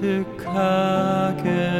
가득하게.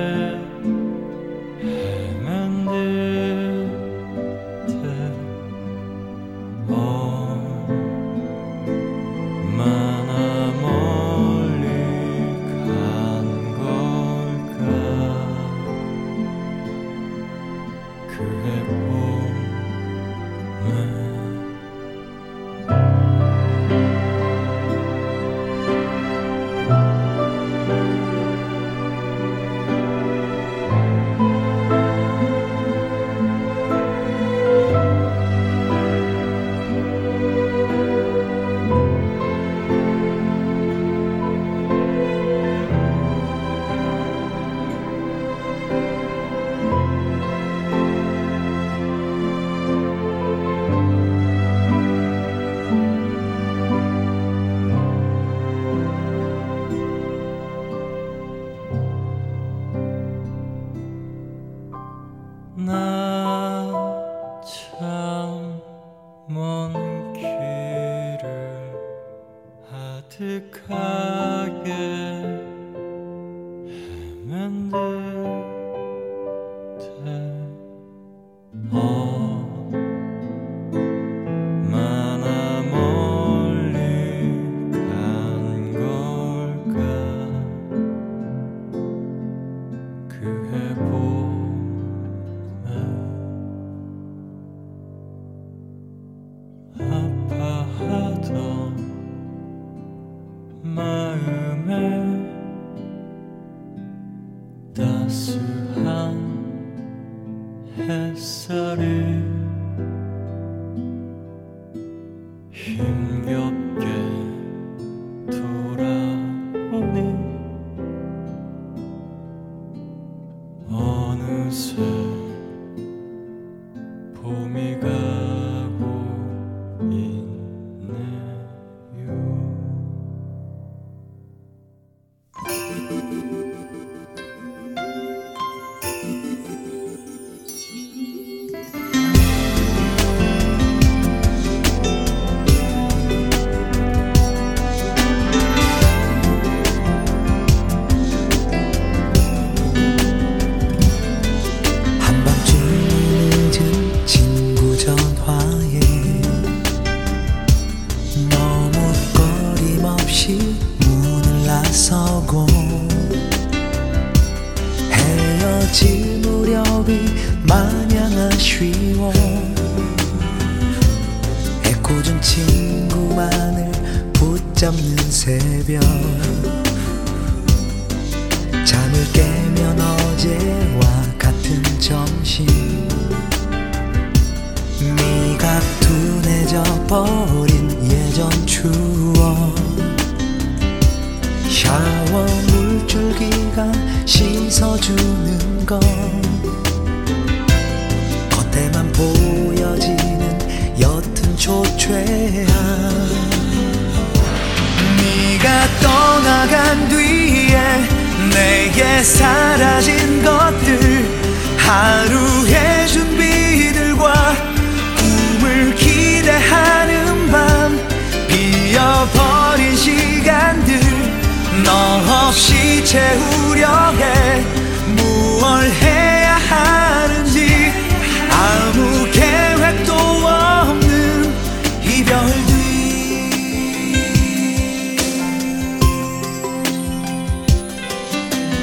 뒤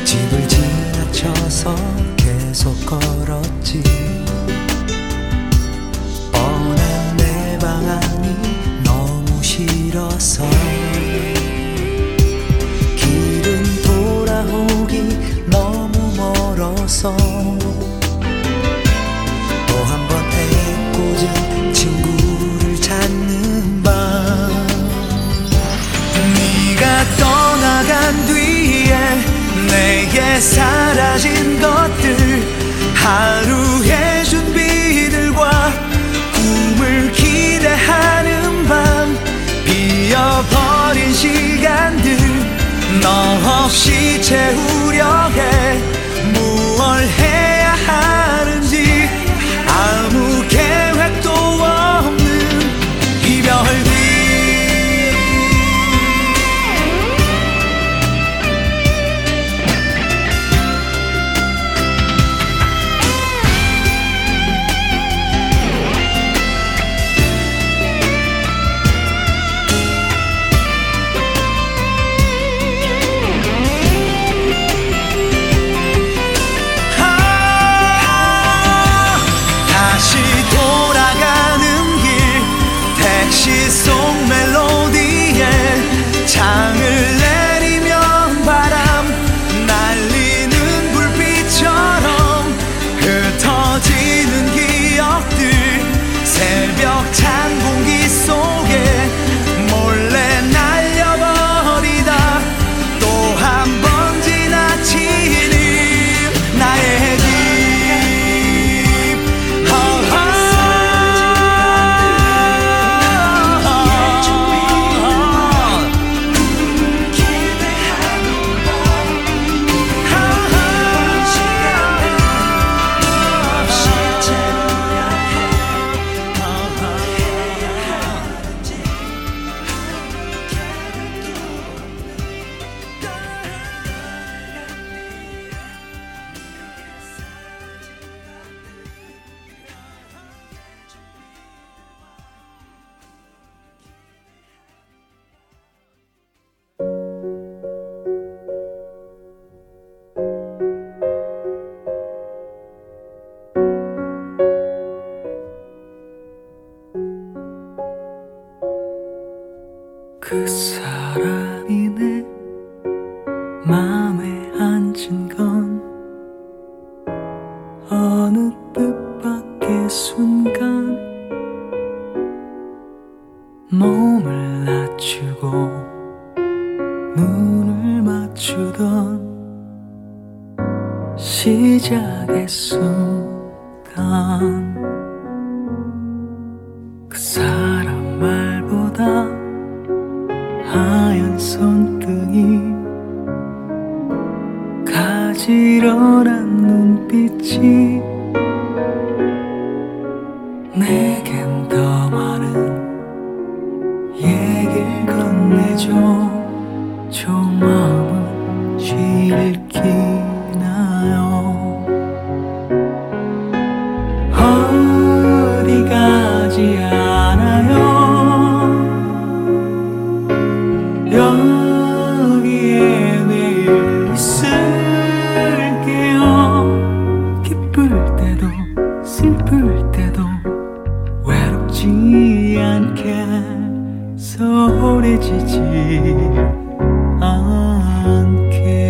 집을 지나쳐서 계속 걸었지. 뻔한 내 방안이 너무 싫어서. 길은 돌아오기 너무 멀어서. 내게 사라진 것들 하루의 준비들과 꿈을 기대하는 밤 비어버린 시간들 너 없이 채우려 해. 무얼 때도 외롭지 않게 소홀해지지 않게.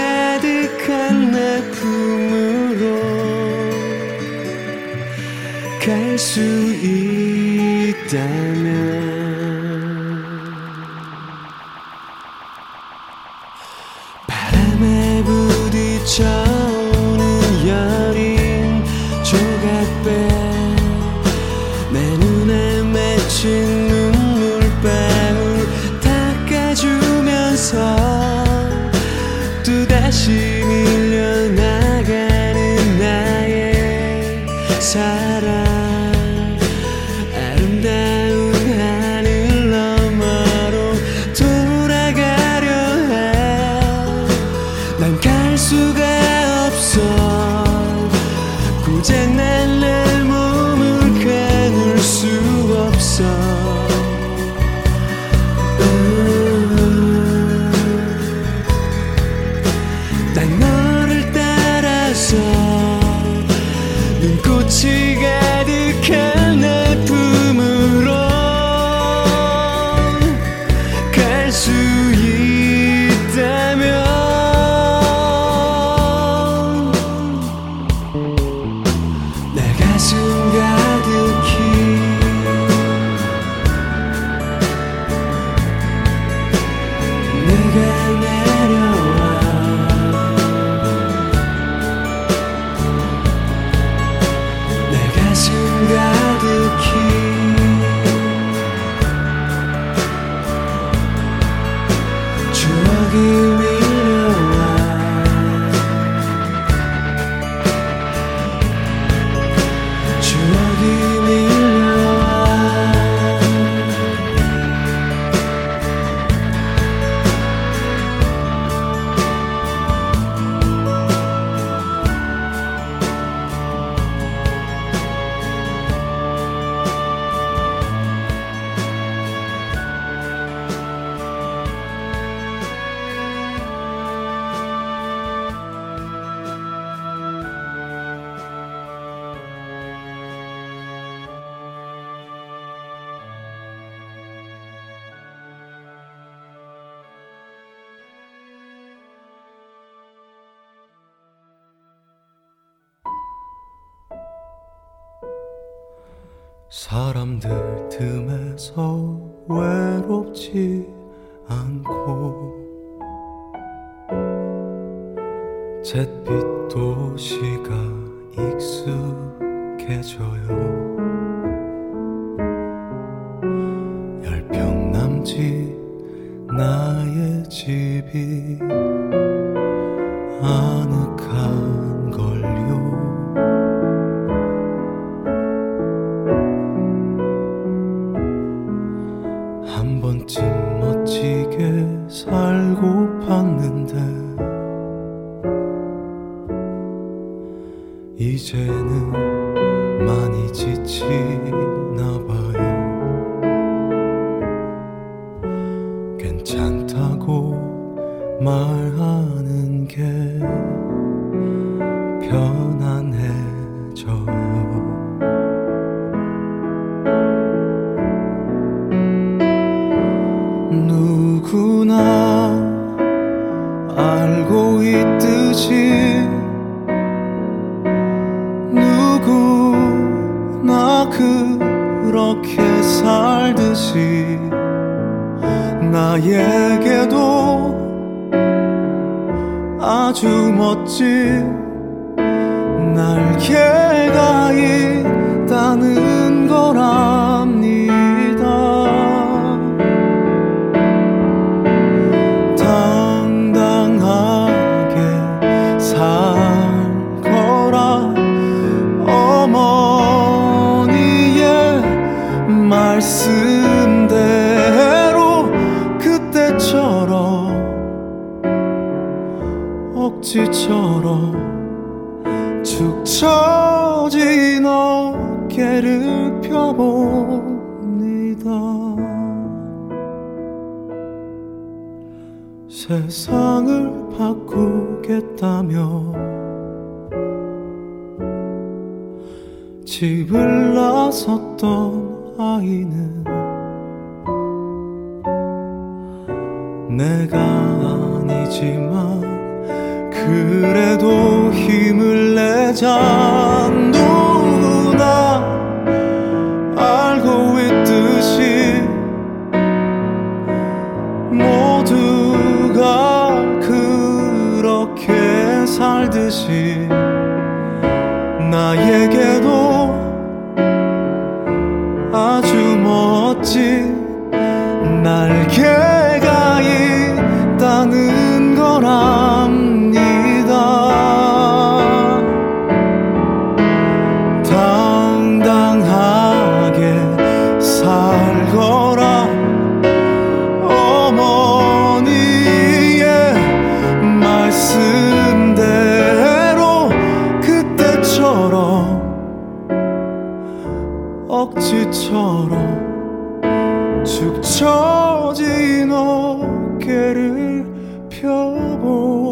가득한 내 품으로 갈 수 있다면 사람들 틈에서 외롭지 않고 잿빛 도시가 익숙해져요. 열평 남지 나의 집이 아늑한 너에게도 아주 멋진 날개가 있다는 세상을 바꾸겠다며 집을 나섰던 아이는 내가 아니지만 그래도 힘을 내자. 너 처진 어깨를 펴보니다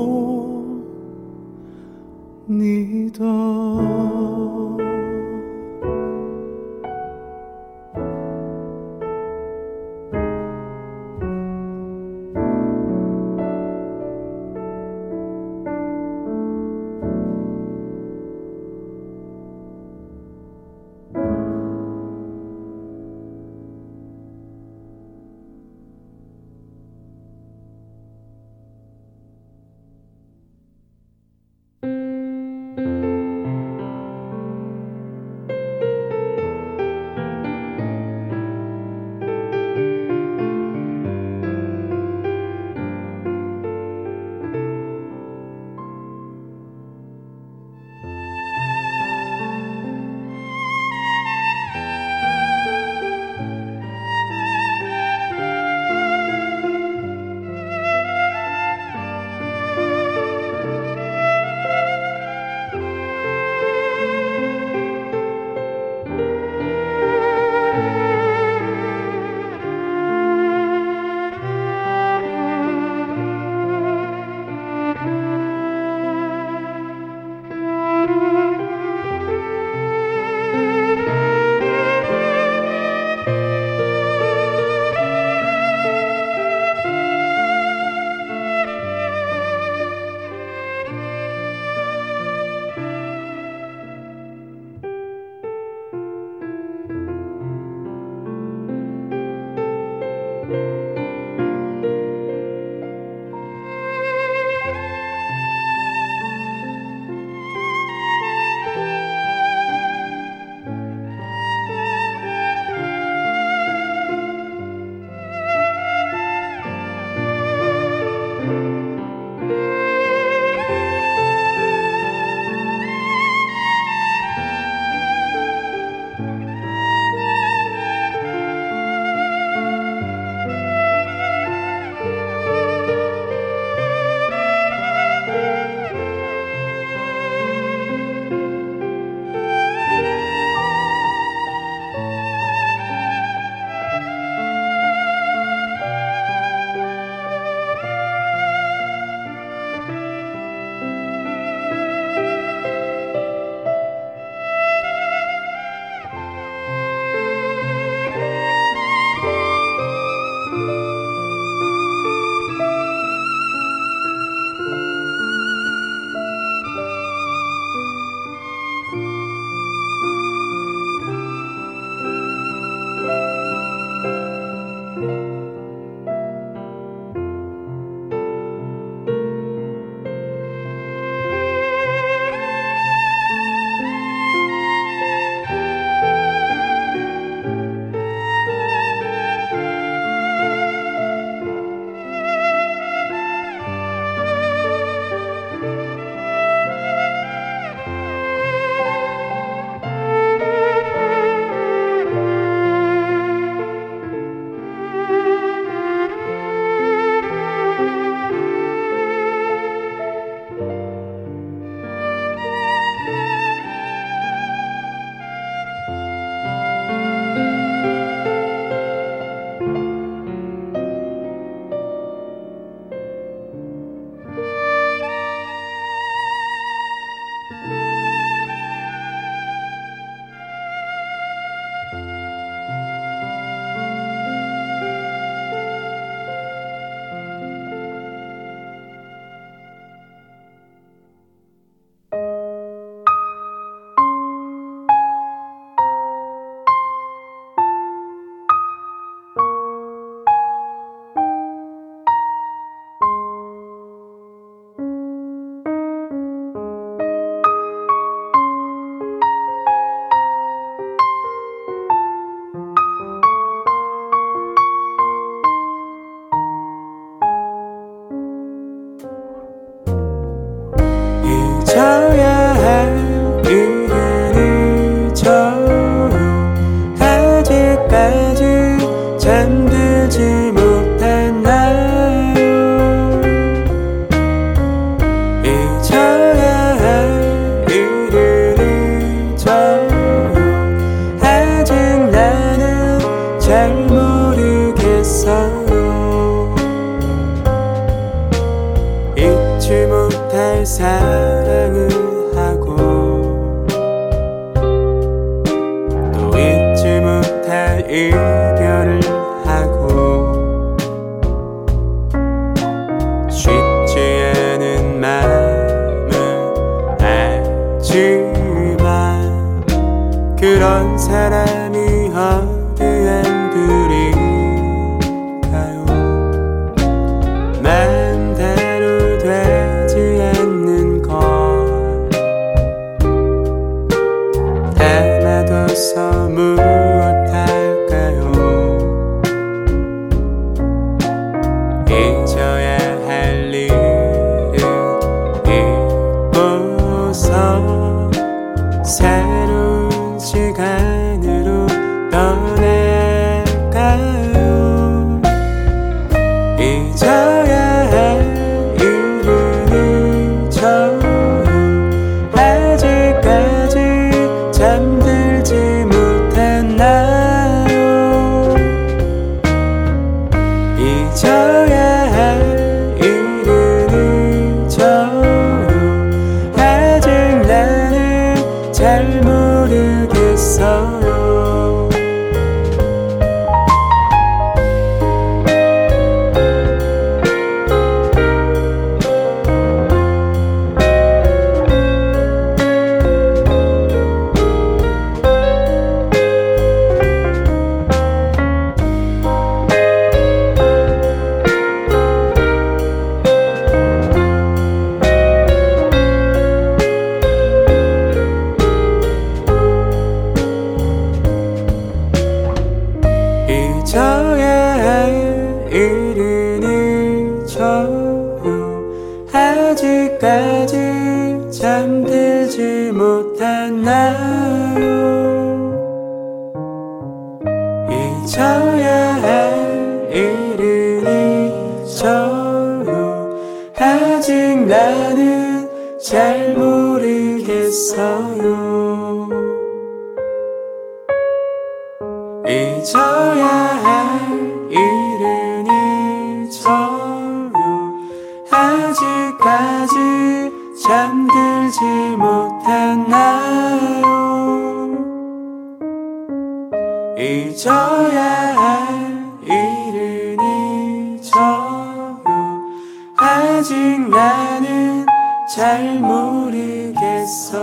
去看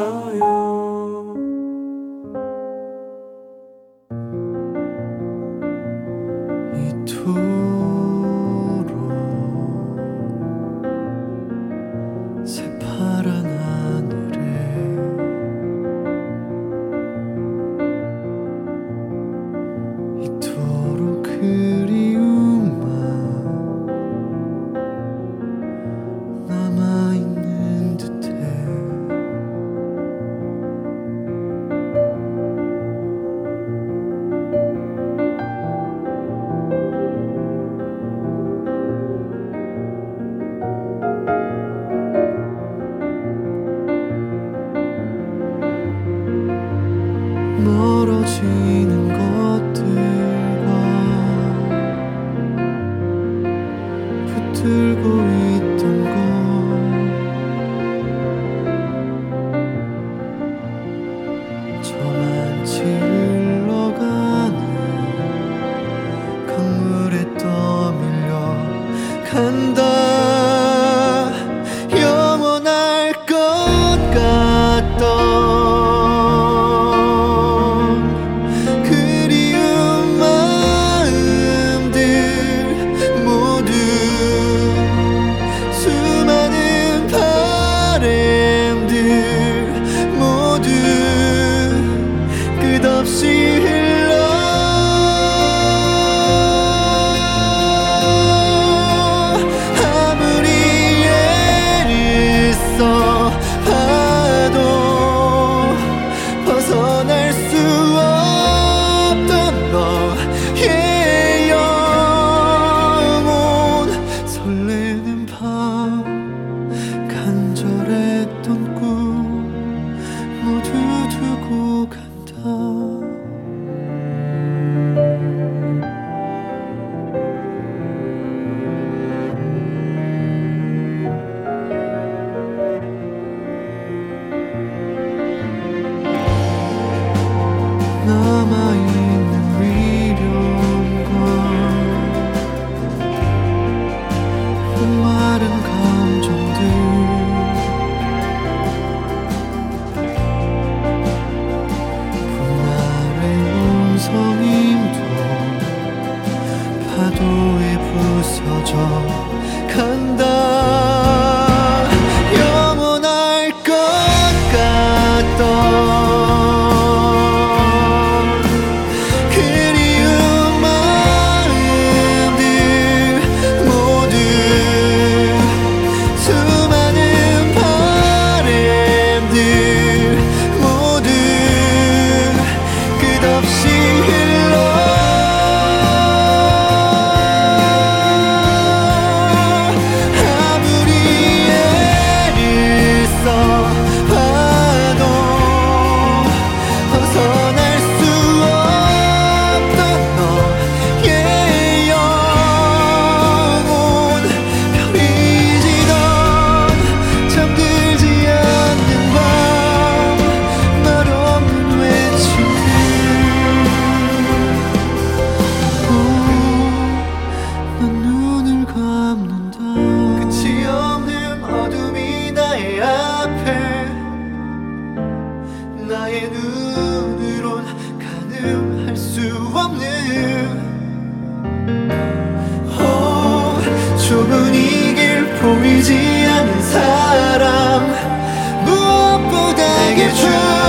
그 사람 무엇보다 내게 주.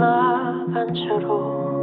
날아간 채로.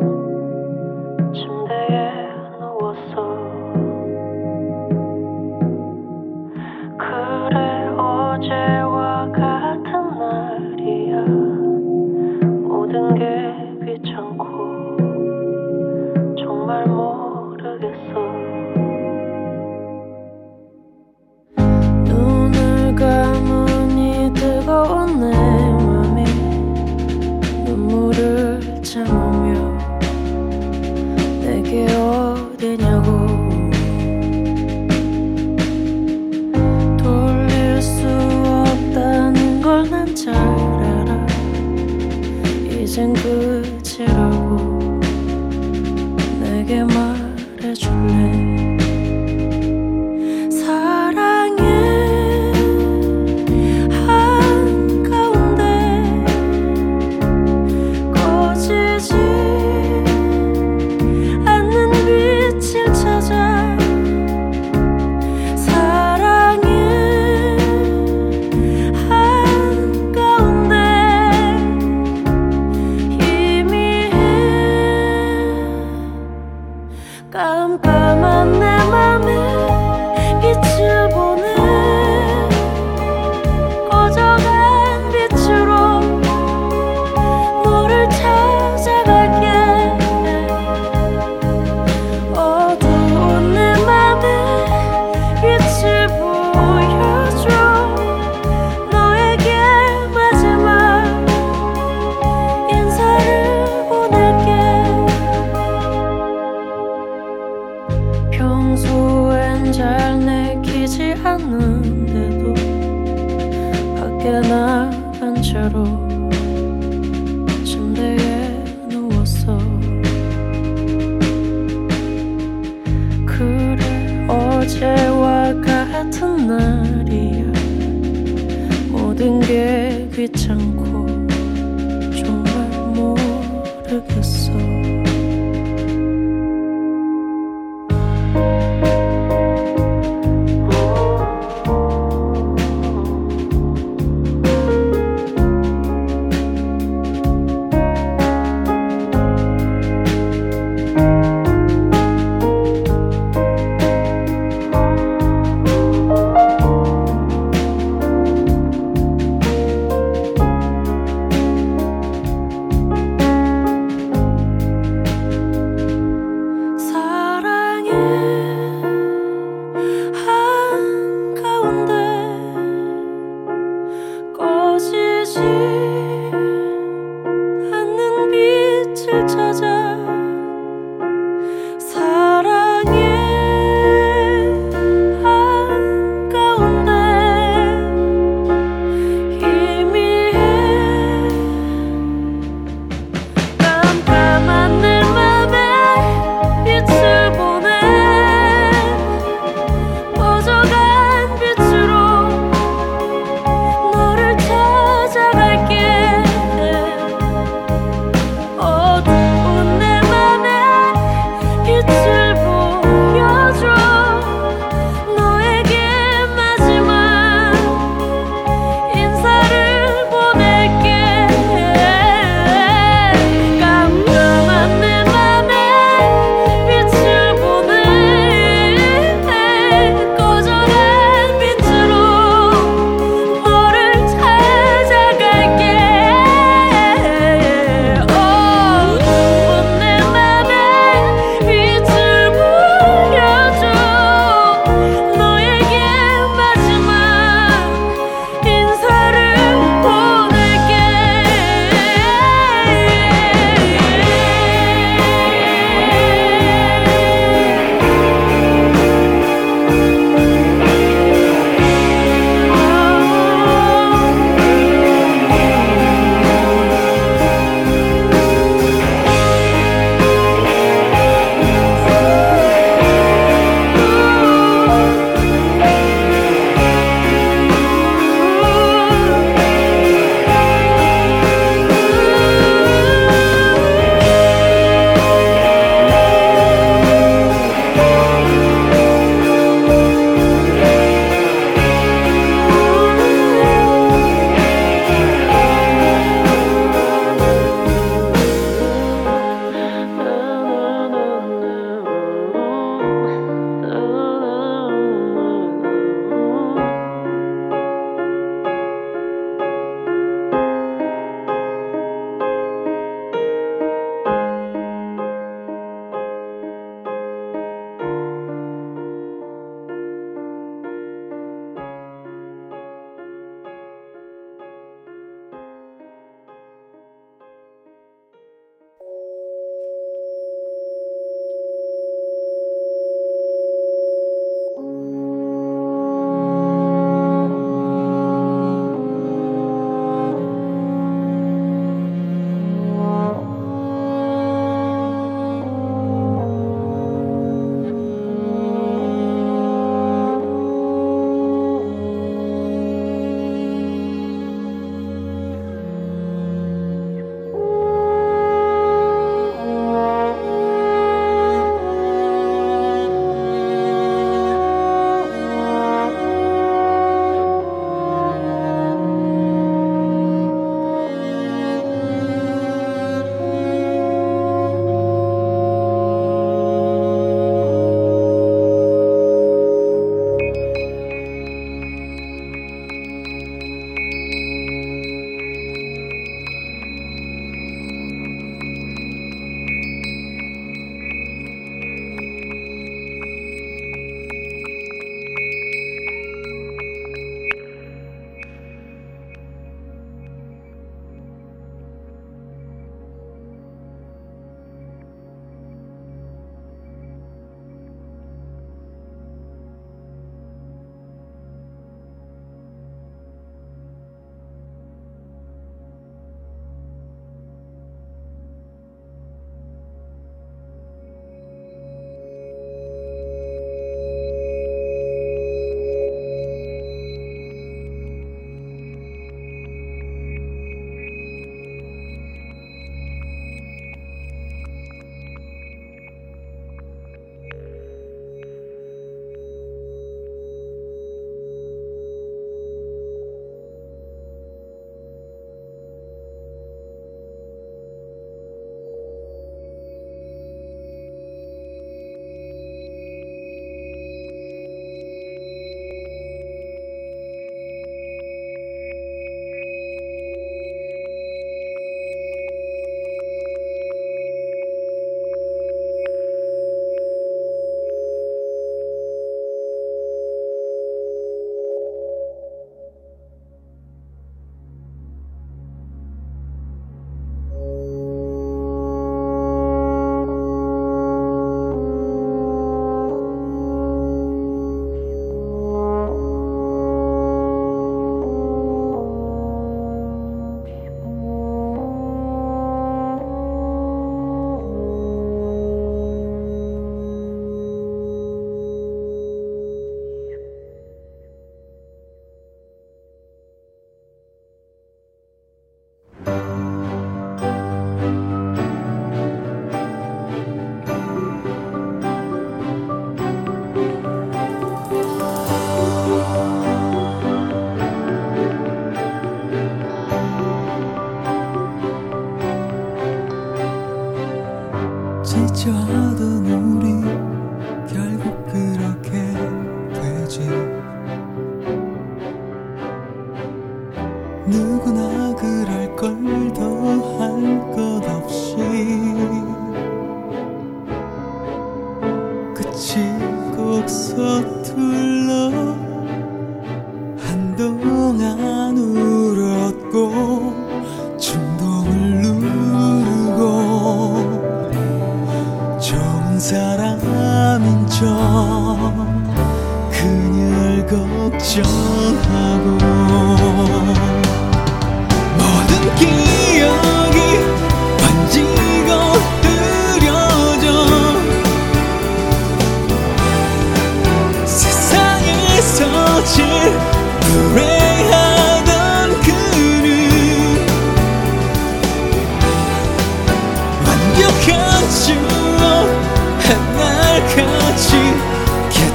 温暖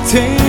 take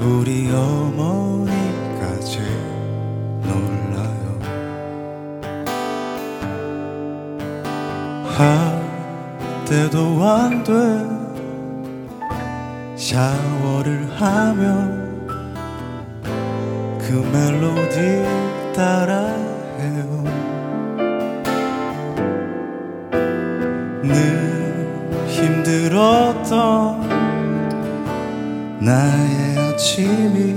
우리 어머니까지 놀라요. 할 때도 안 돼. 샤워를 하면 그 멜로디 따라 해요. 늘 힘들었던 날. 아침이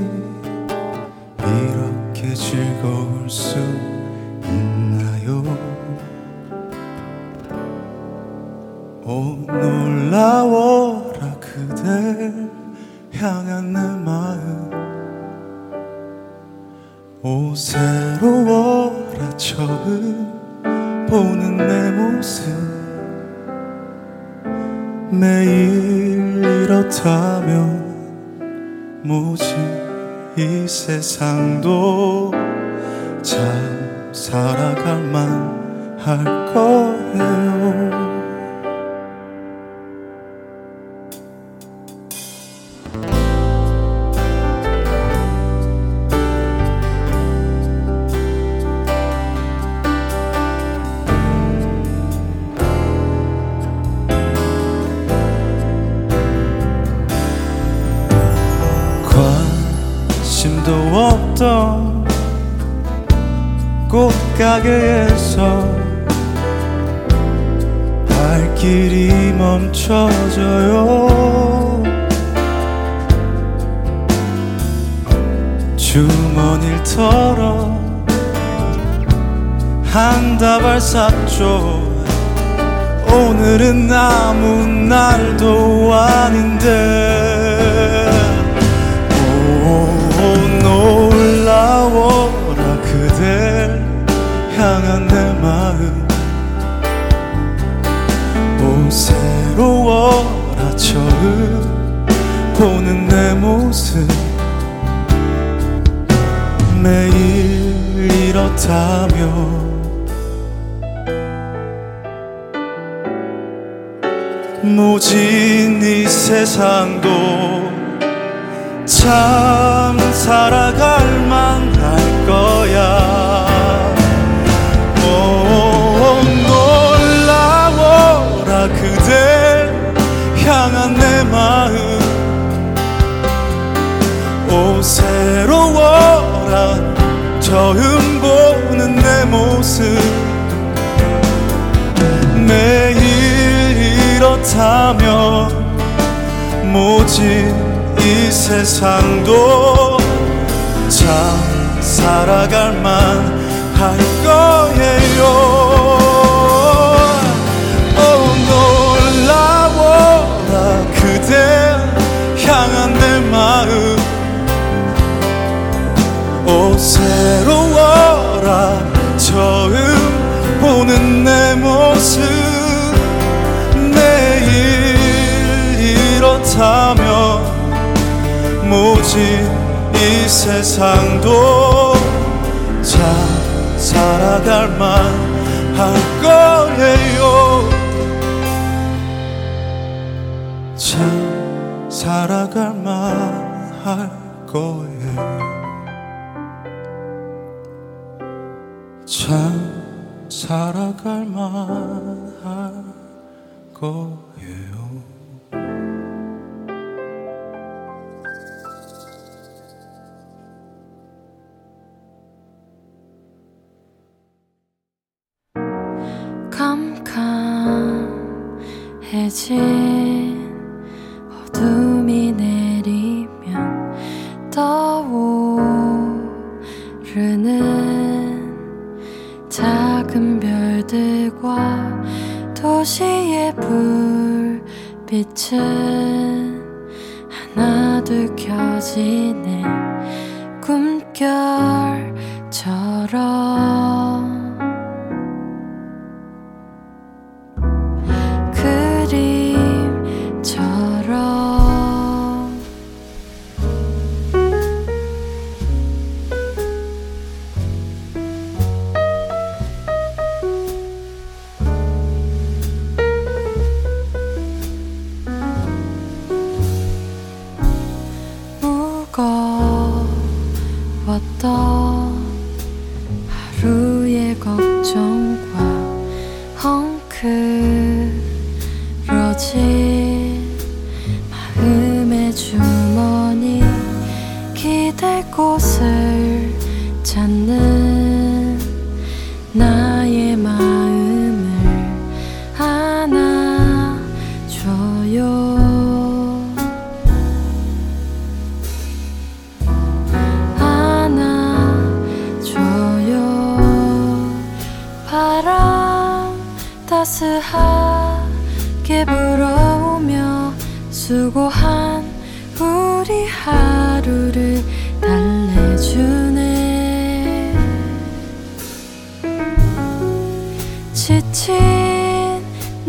情。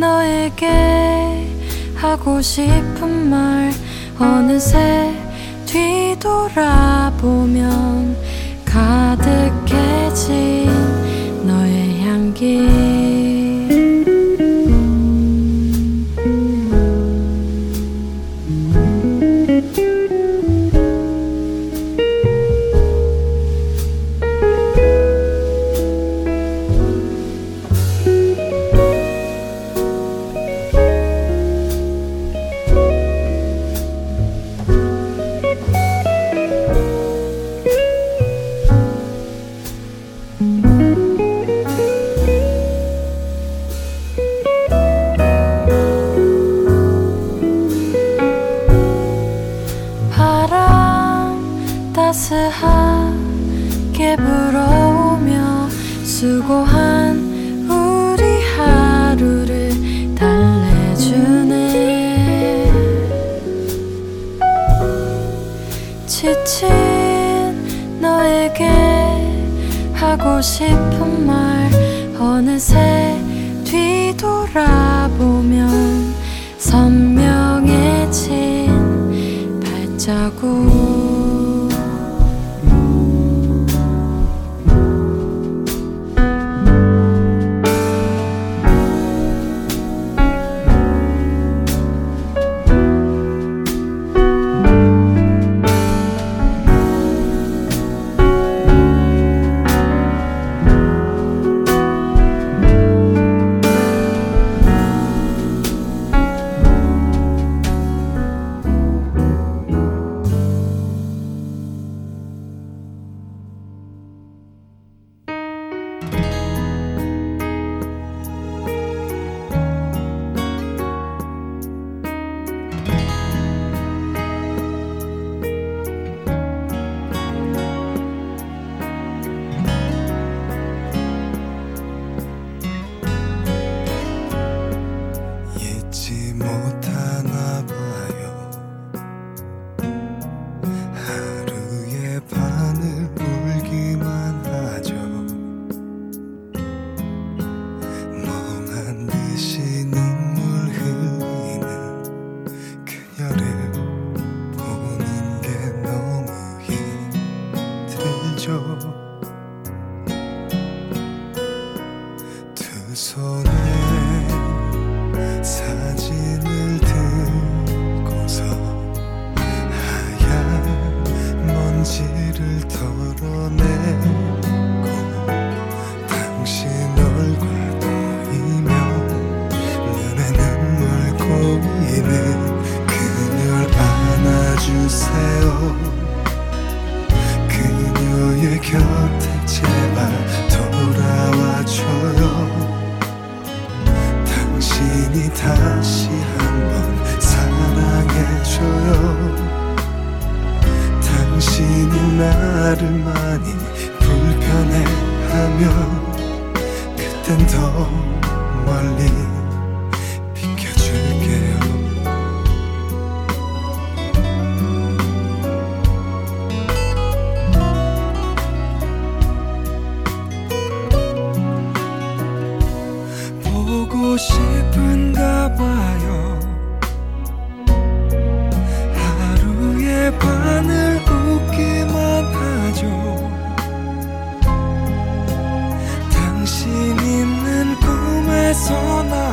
너에게 하고 싶은 말 어느새 뒤돌아보면 가득해진 너의 향기.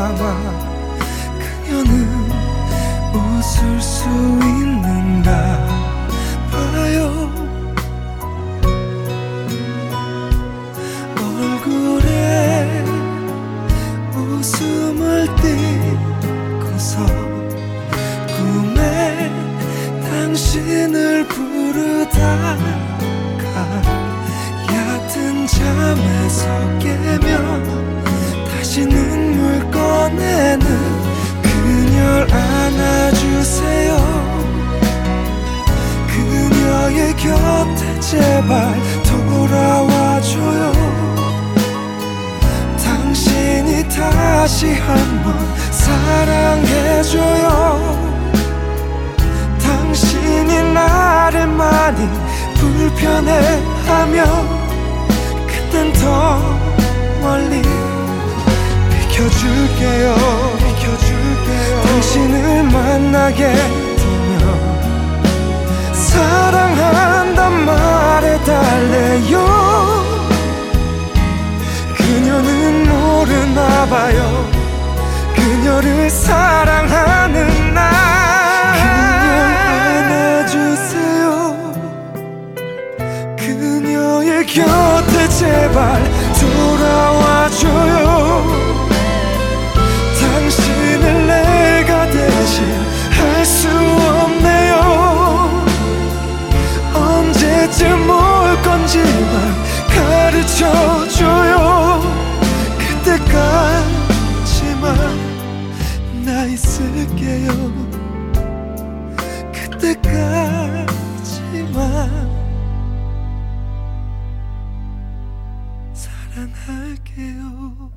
담아 그녀는 웃을 수 있나 사랑할게요